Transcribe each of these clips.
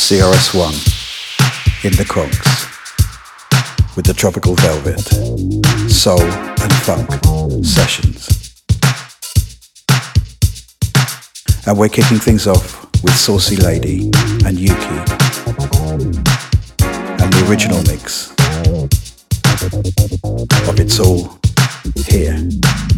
CRS1 in the Conks with the Tropical Velvet Soul and Funk Sessions. And we're kicking things off with Saucy Lady and Yuki and the original mix of It's All Here.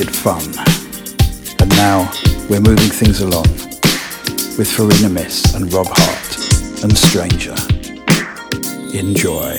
It Fun? And now we're moving things along with Farina Miss and Rob Hart and Stranger. Enjoy.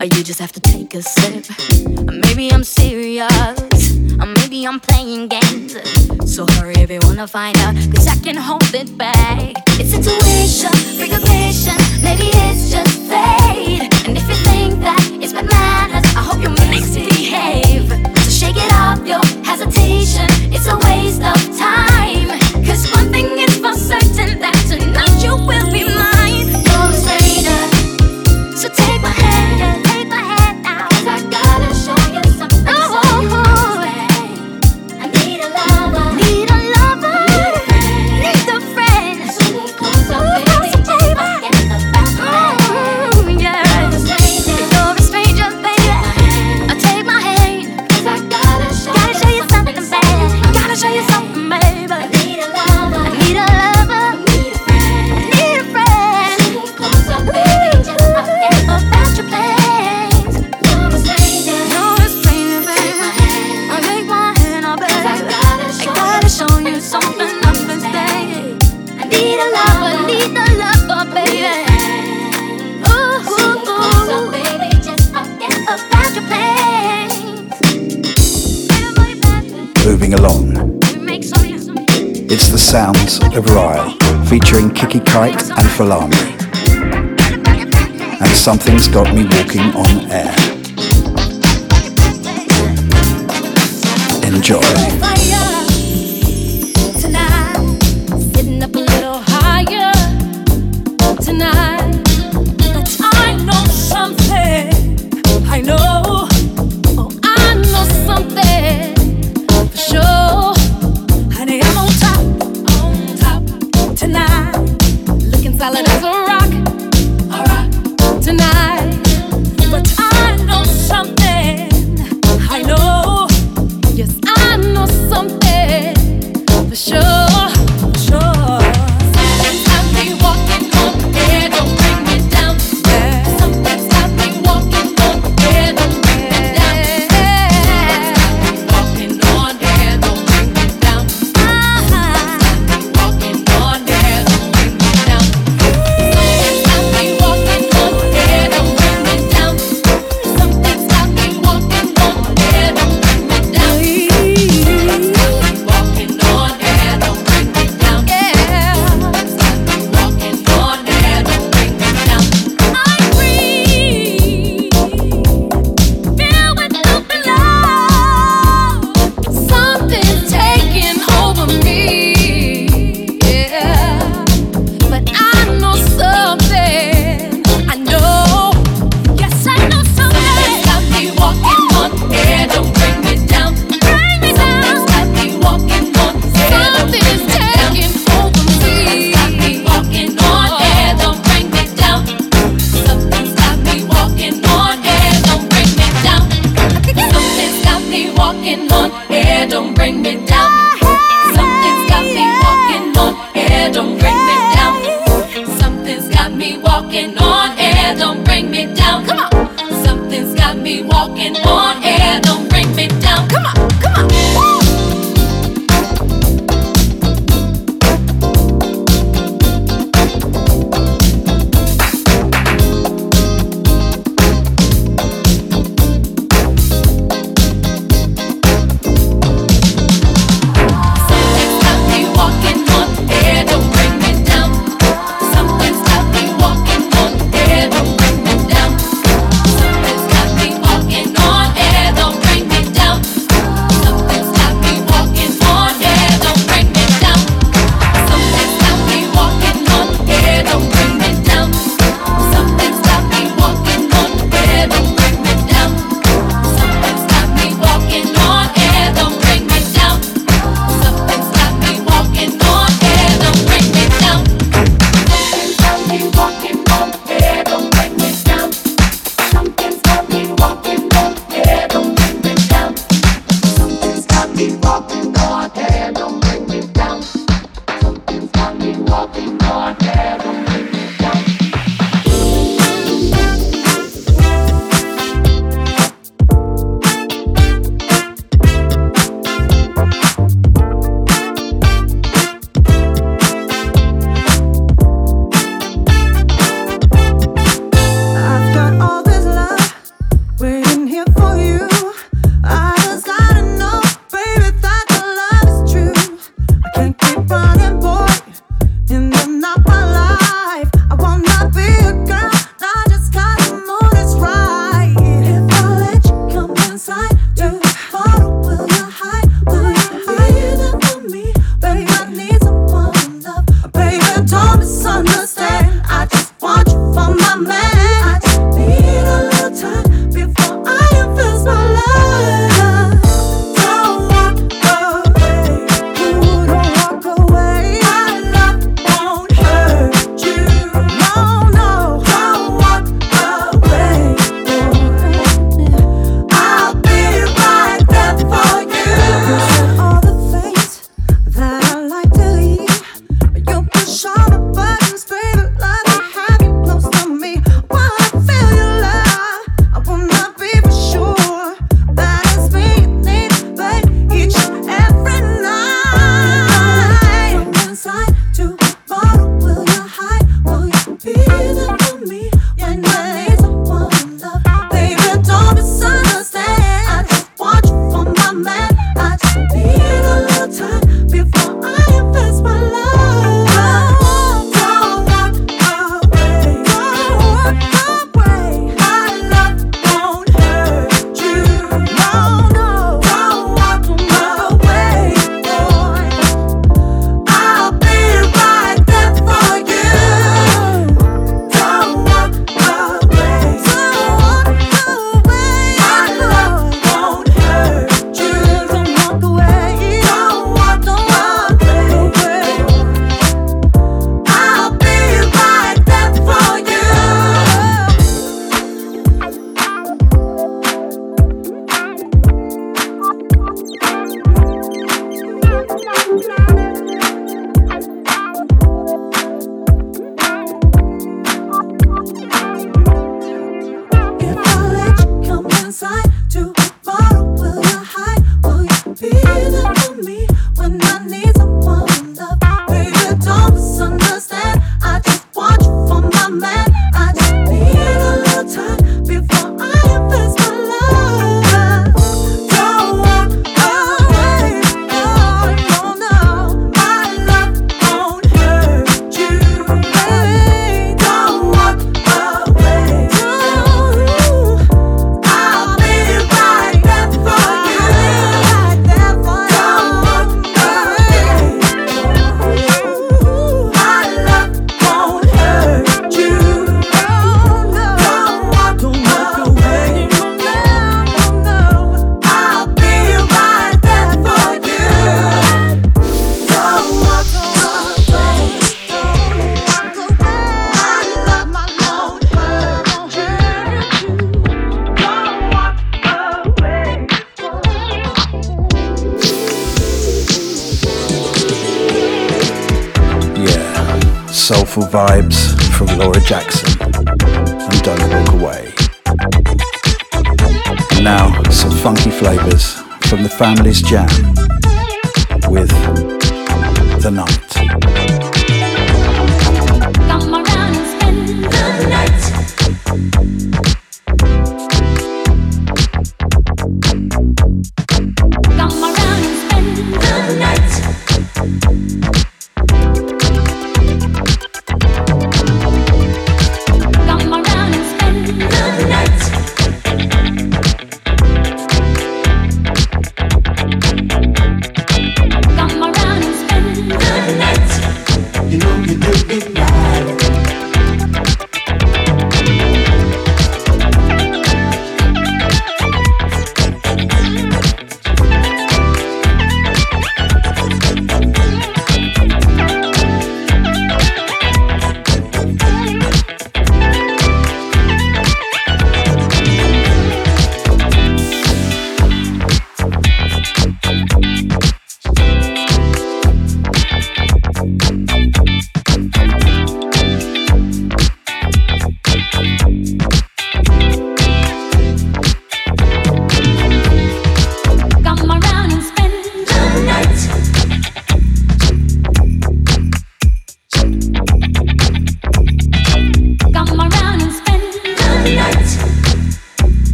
or you just have to take a sip. Maybe I'm serious, or maybe I'm playing games. So hurry if you wanna find out, cause I can hold it back. It's intuition, recognition, maybe it's just fate. And if you think that it's bad manners, I hope you misbehave. So shake it off your hesitation, it's a waste of time. Sounds of Ryle, featuring Kiki Kite and Falami. And something's got me walking on air. Enjoy.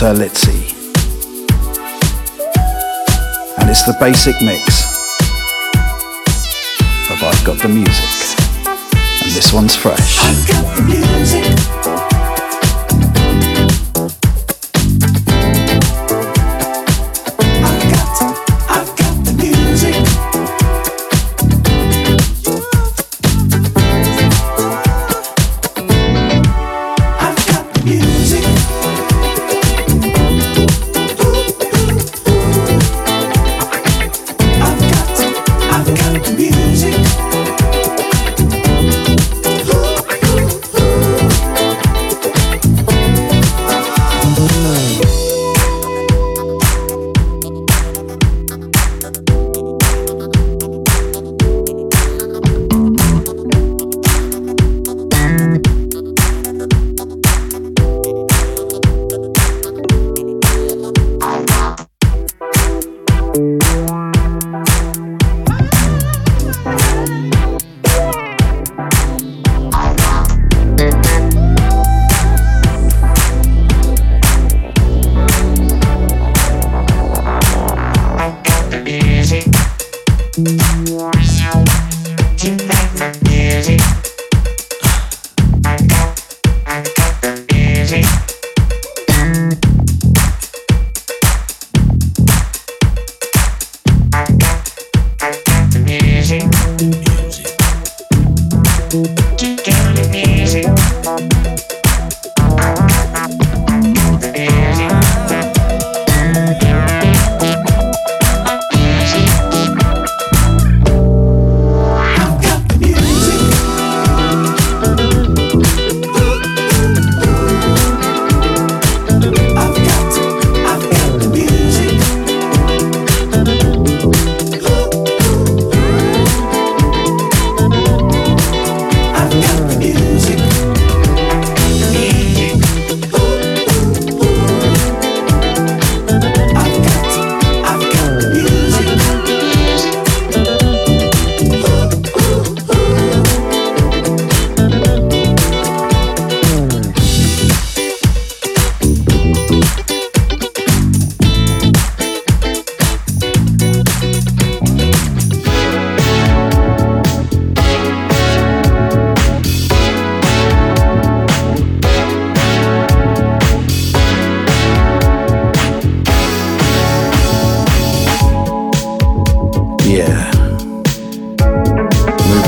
Terlizzi. And it's the basic mix of I've Got the Music. And this one's fresh.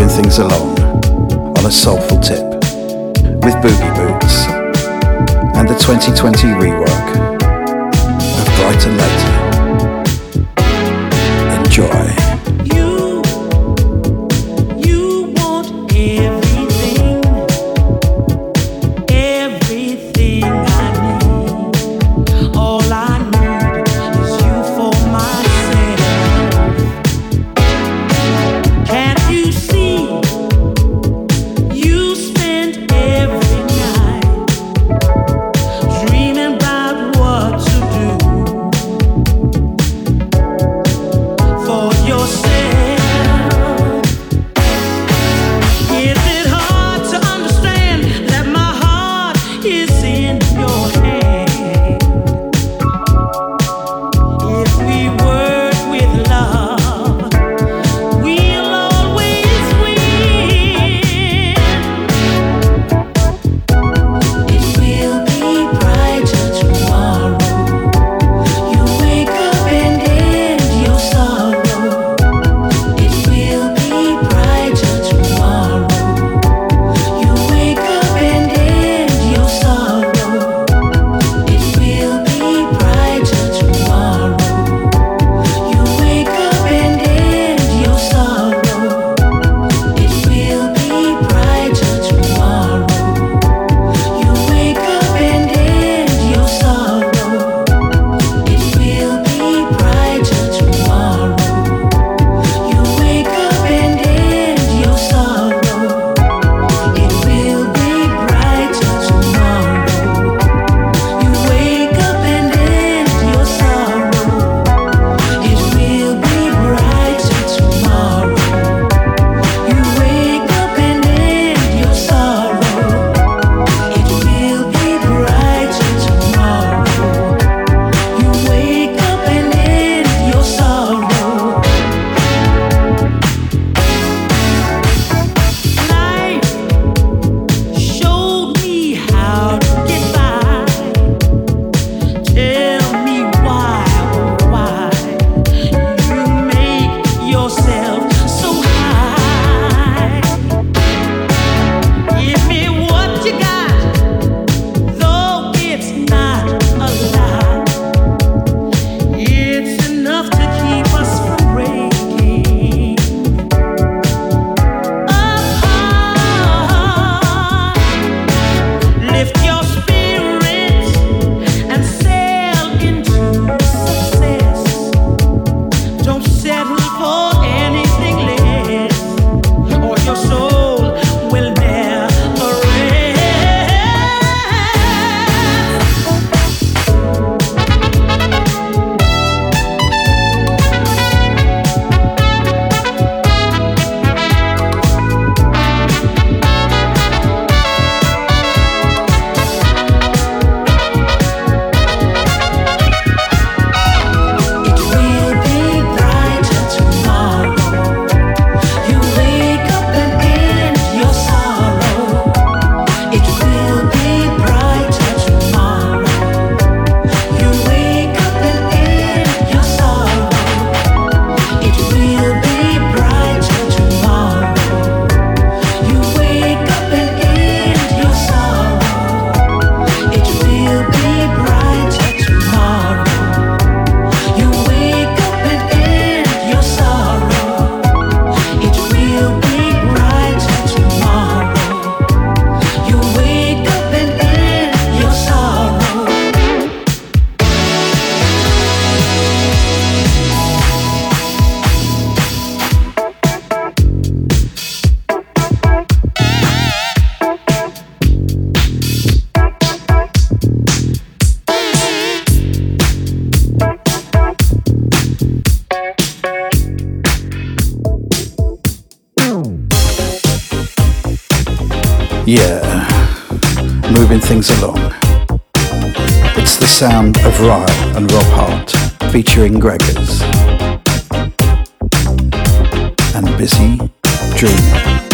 Things along on a soulful tip with Boogie Boots and the 2020 rework of Brighter Later. Sound of Ryle and Rob Hart featuring Gregors. And Busy Dreaming.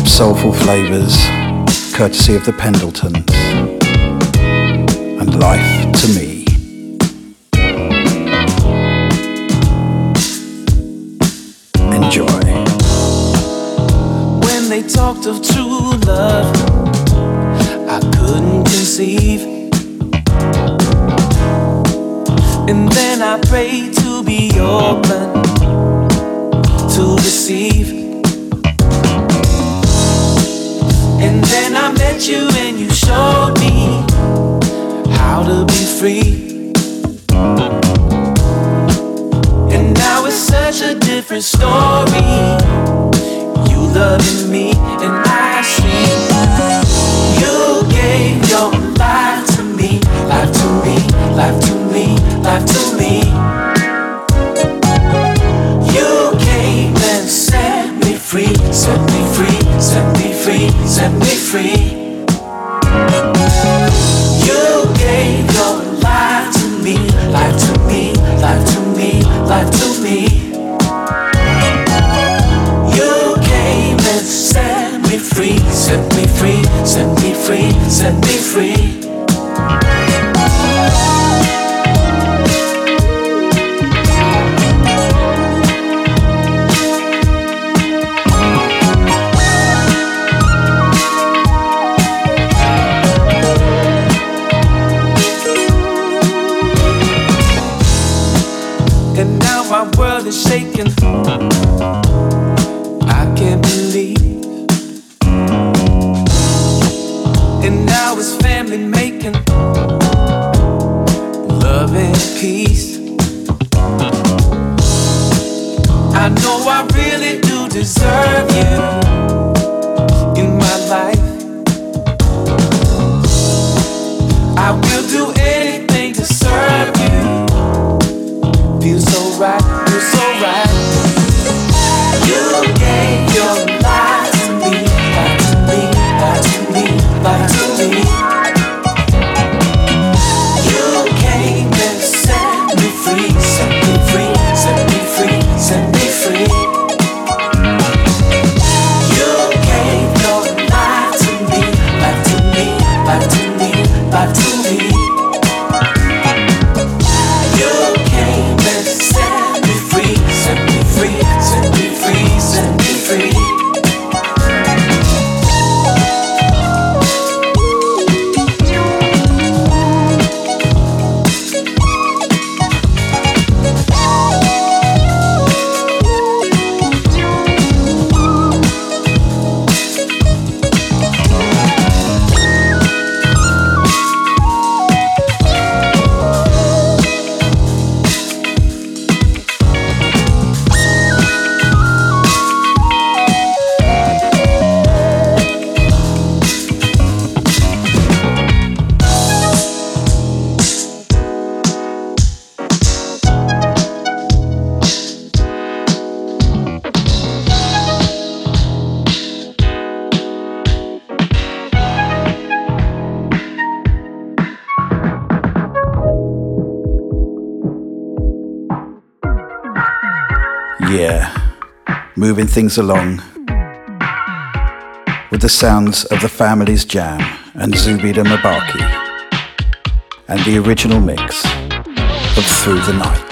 deep soulful flavours, courtesy of the Pendletons, and life to me. Enjoy. When they talked of truth. moving things along with the sounds of the family's jam and Zubida Mabaki and the original mix of Through the Night.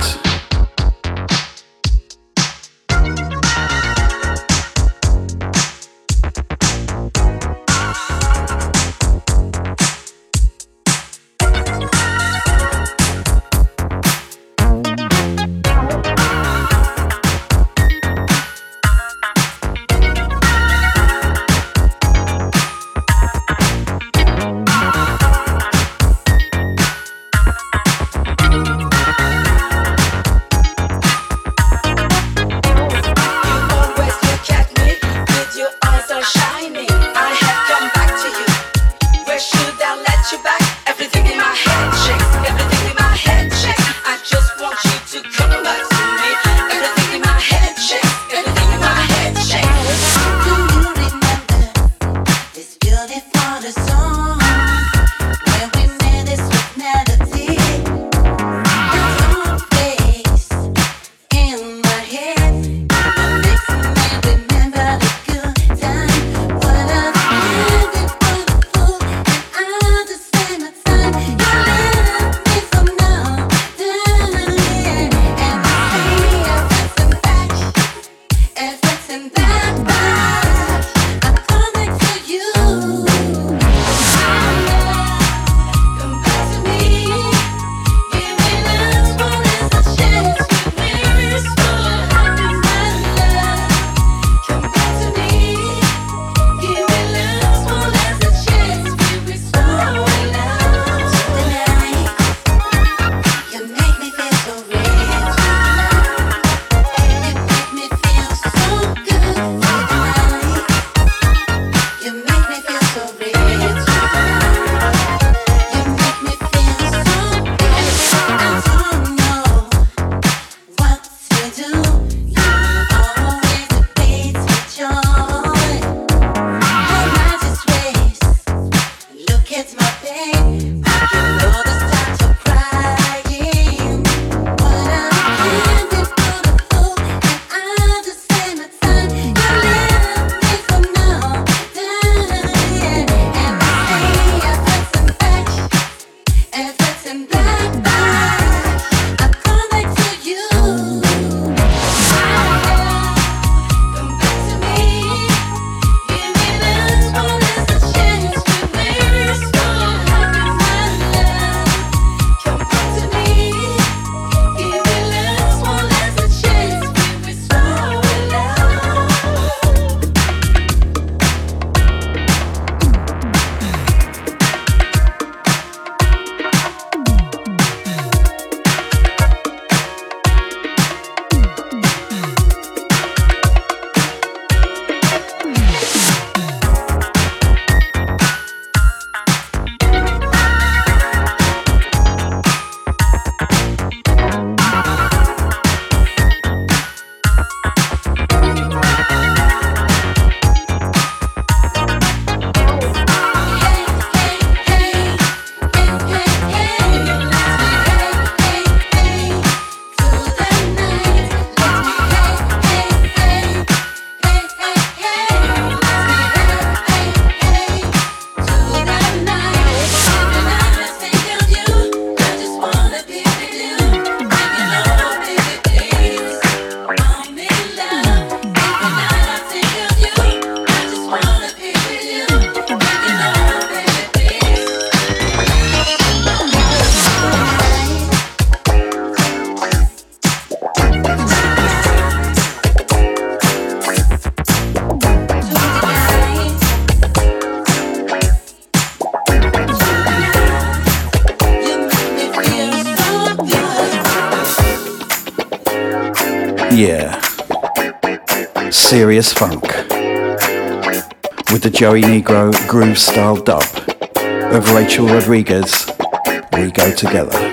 Serious Funk. With the Joey Negro groove style dub of Rachel Rodriguez, We Go Together.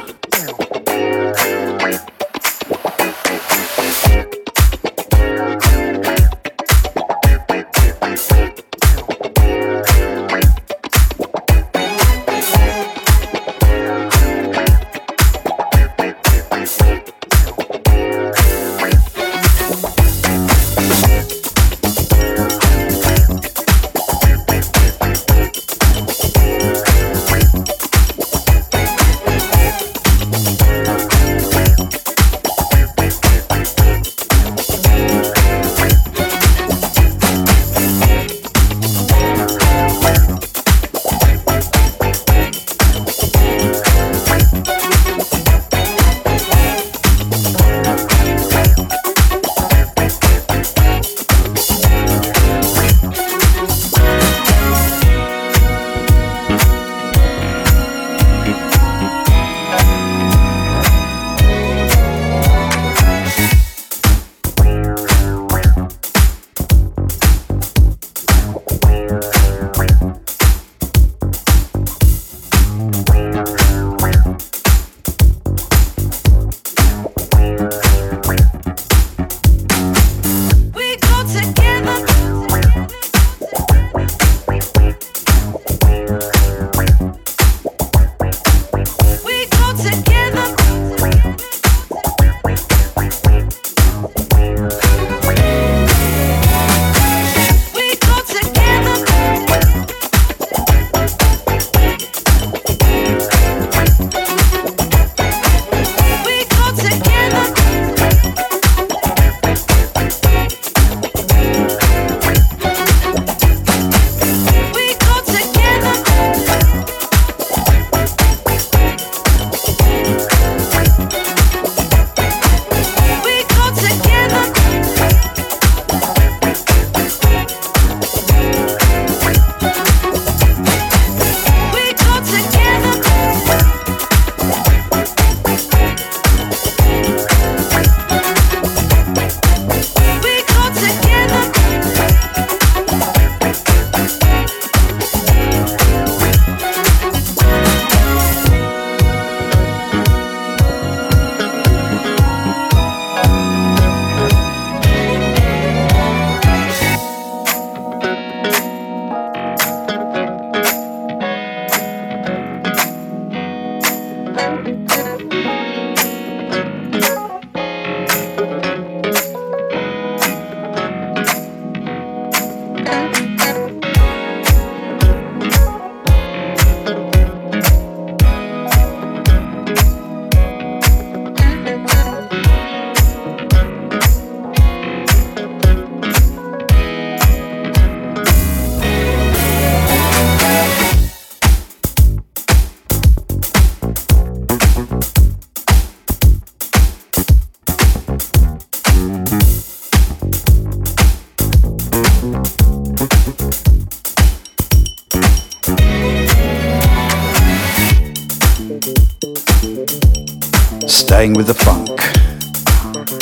Staying with the funk.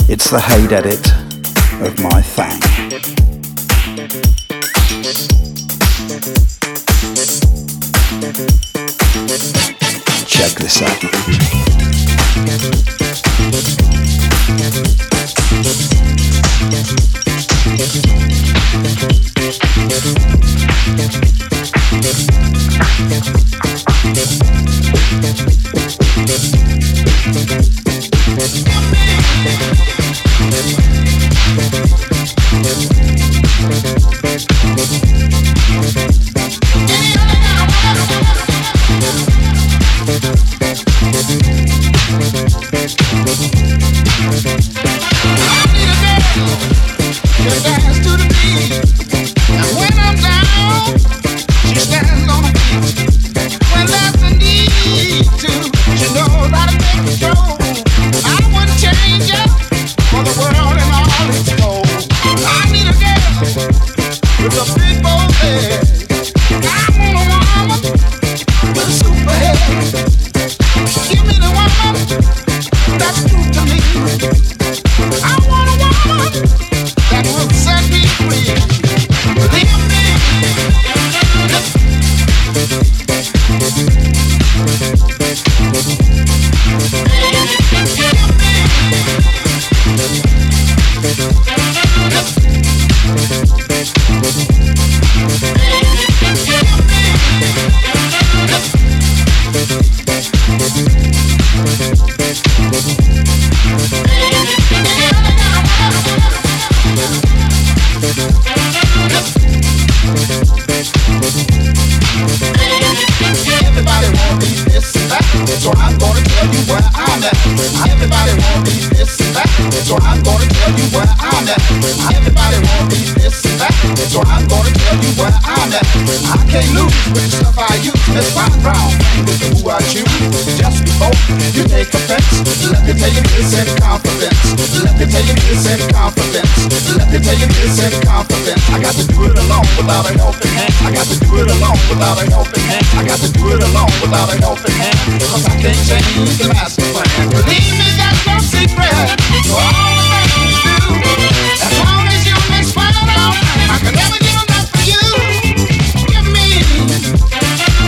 It's the Hade edit of my thang. Check this out. This in confidence. Let me tell you this in confidence. I got to do it alone without a helping hand. I got to do it alone without a helping hand. I got to do it alone without a helping hand. Cause I can't change the master plan. Believe me, that's no secret. So you do, as long as you make fun of, I can never give enough for you. Give me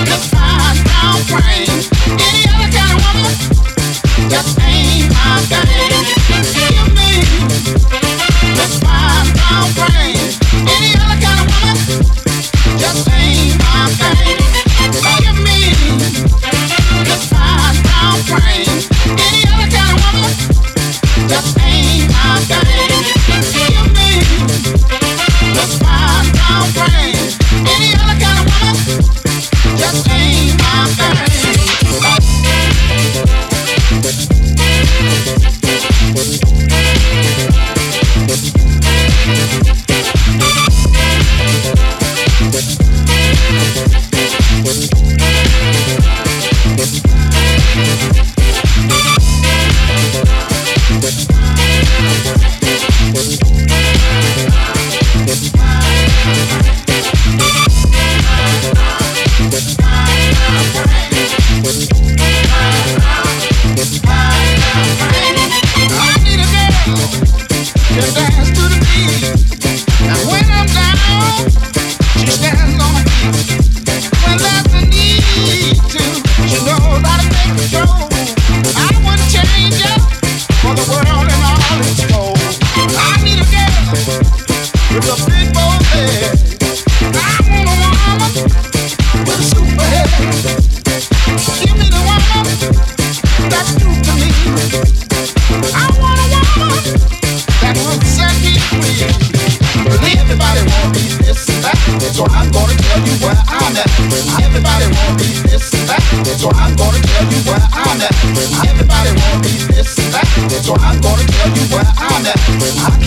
this fine brown frame. Any other kind of woman just ain't my thing. Brown frame. Any other kind of woman just ain't my thing.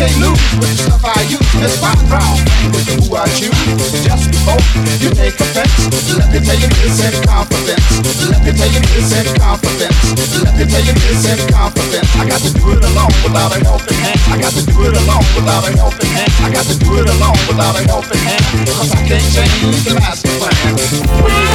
Can't lose with the stuff I use. It's my brown with who I choose. Just before you take offense, let me tell you this in confidence. Let me tell you this in confidence. Let me tell you this in confidence. I got to do it alone without a helping hand. I got to do it alone without a helping hand. I got to do it alone without a helping hand. Cause I can't change the master plan. When you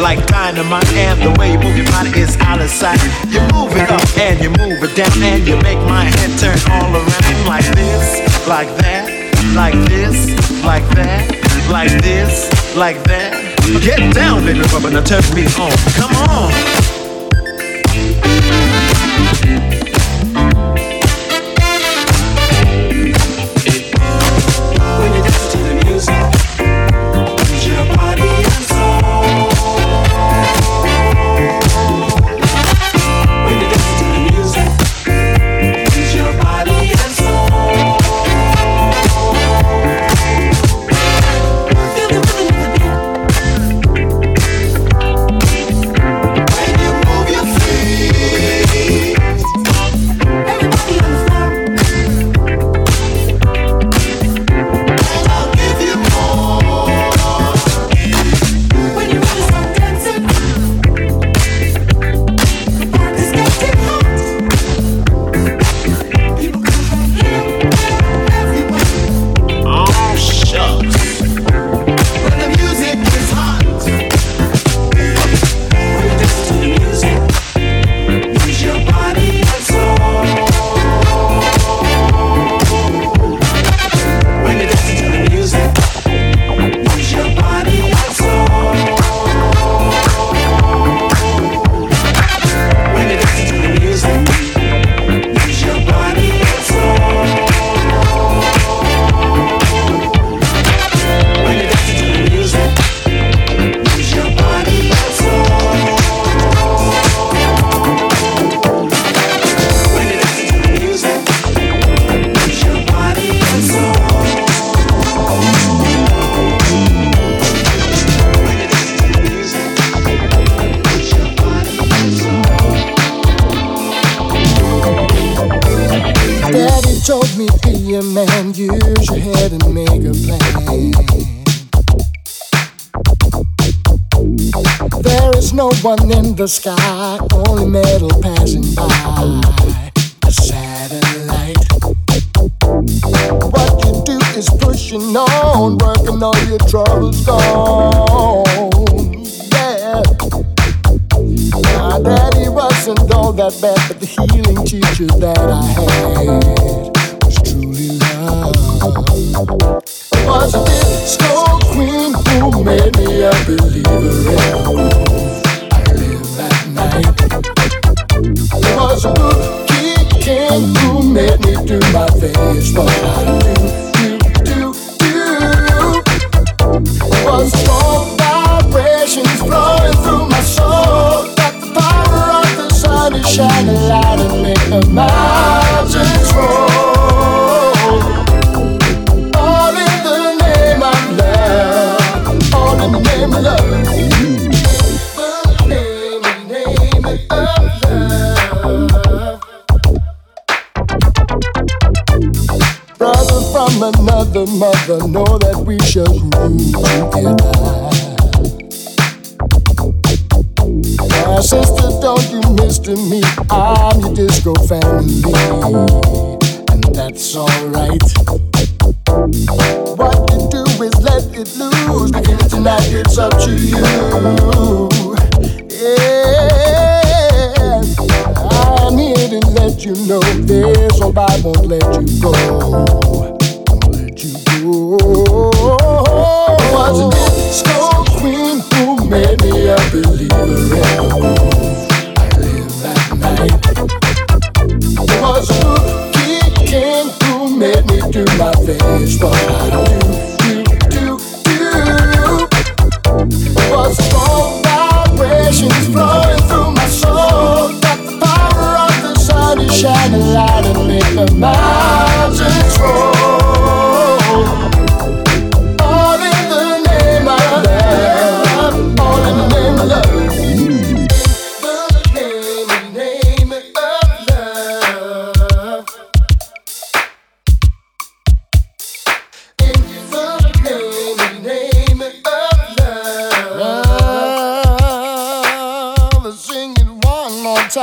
like dynamite. And the way you move your body is out of sight. You move it up and you move it down. And you make my head turn all around. Like this, like that, like this, like that Like this, like that. Get down, baby, rubber, now turn me on. Come on one in the sky, only metal passing by. A satellite. What you do is pushing on, working all your troubles gone. Yeah. My daddy wasn't all that bad, but the healing teacher that I had was truly love. Was a disco queen do my things. What I do, do, do, do. Was mother know that we shall grow together. My sister, don't you mister me? I'm your disco family, and that's alright.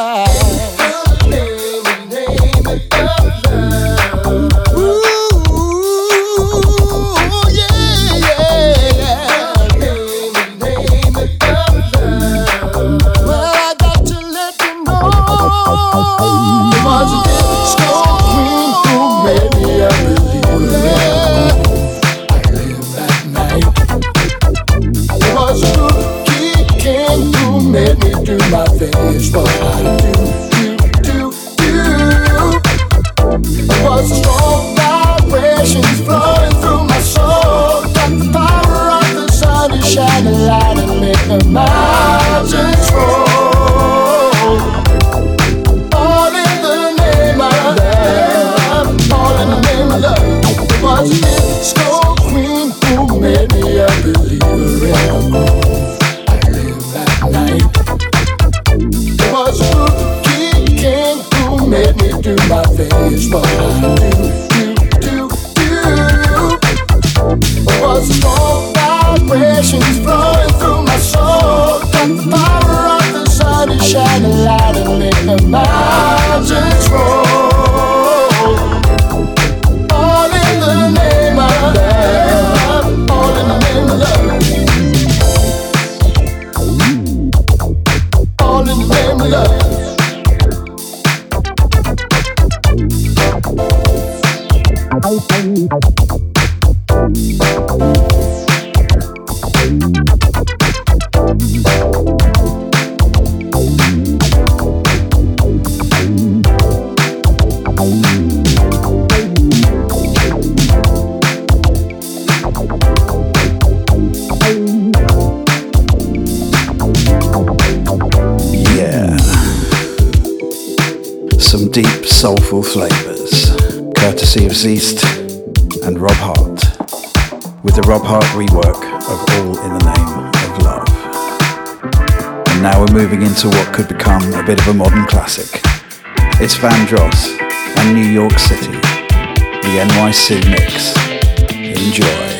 love. Soulful Flavors, courtesy of Zeist and Rob Hart, with the Rob Hart rework of All in the Name of Love. And now we're moving into what could become a bit of a modern classic. It's Van Dross and New York City, the NYC mix. Enjoy.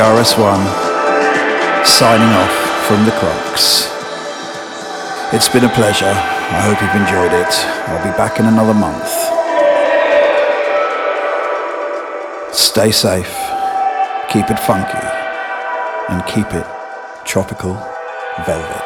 CRS1, signing off from the Crocs. It's been a pleasure. I hope you've enjoyed it. I'll be back in another month. Stay safe, keep it funky, and keep it tropical velvet.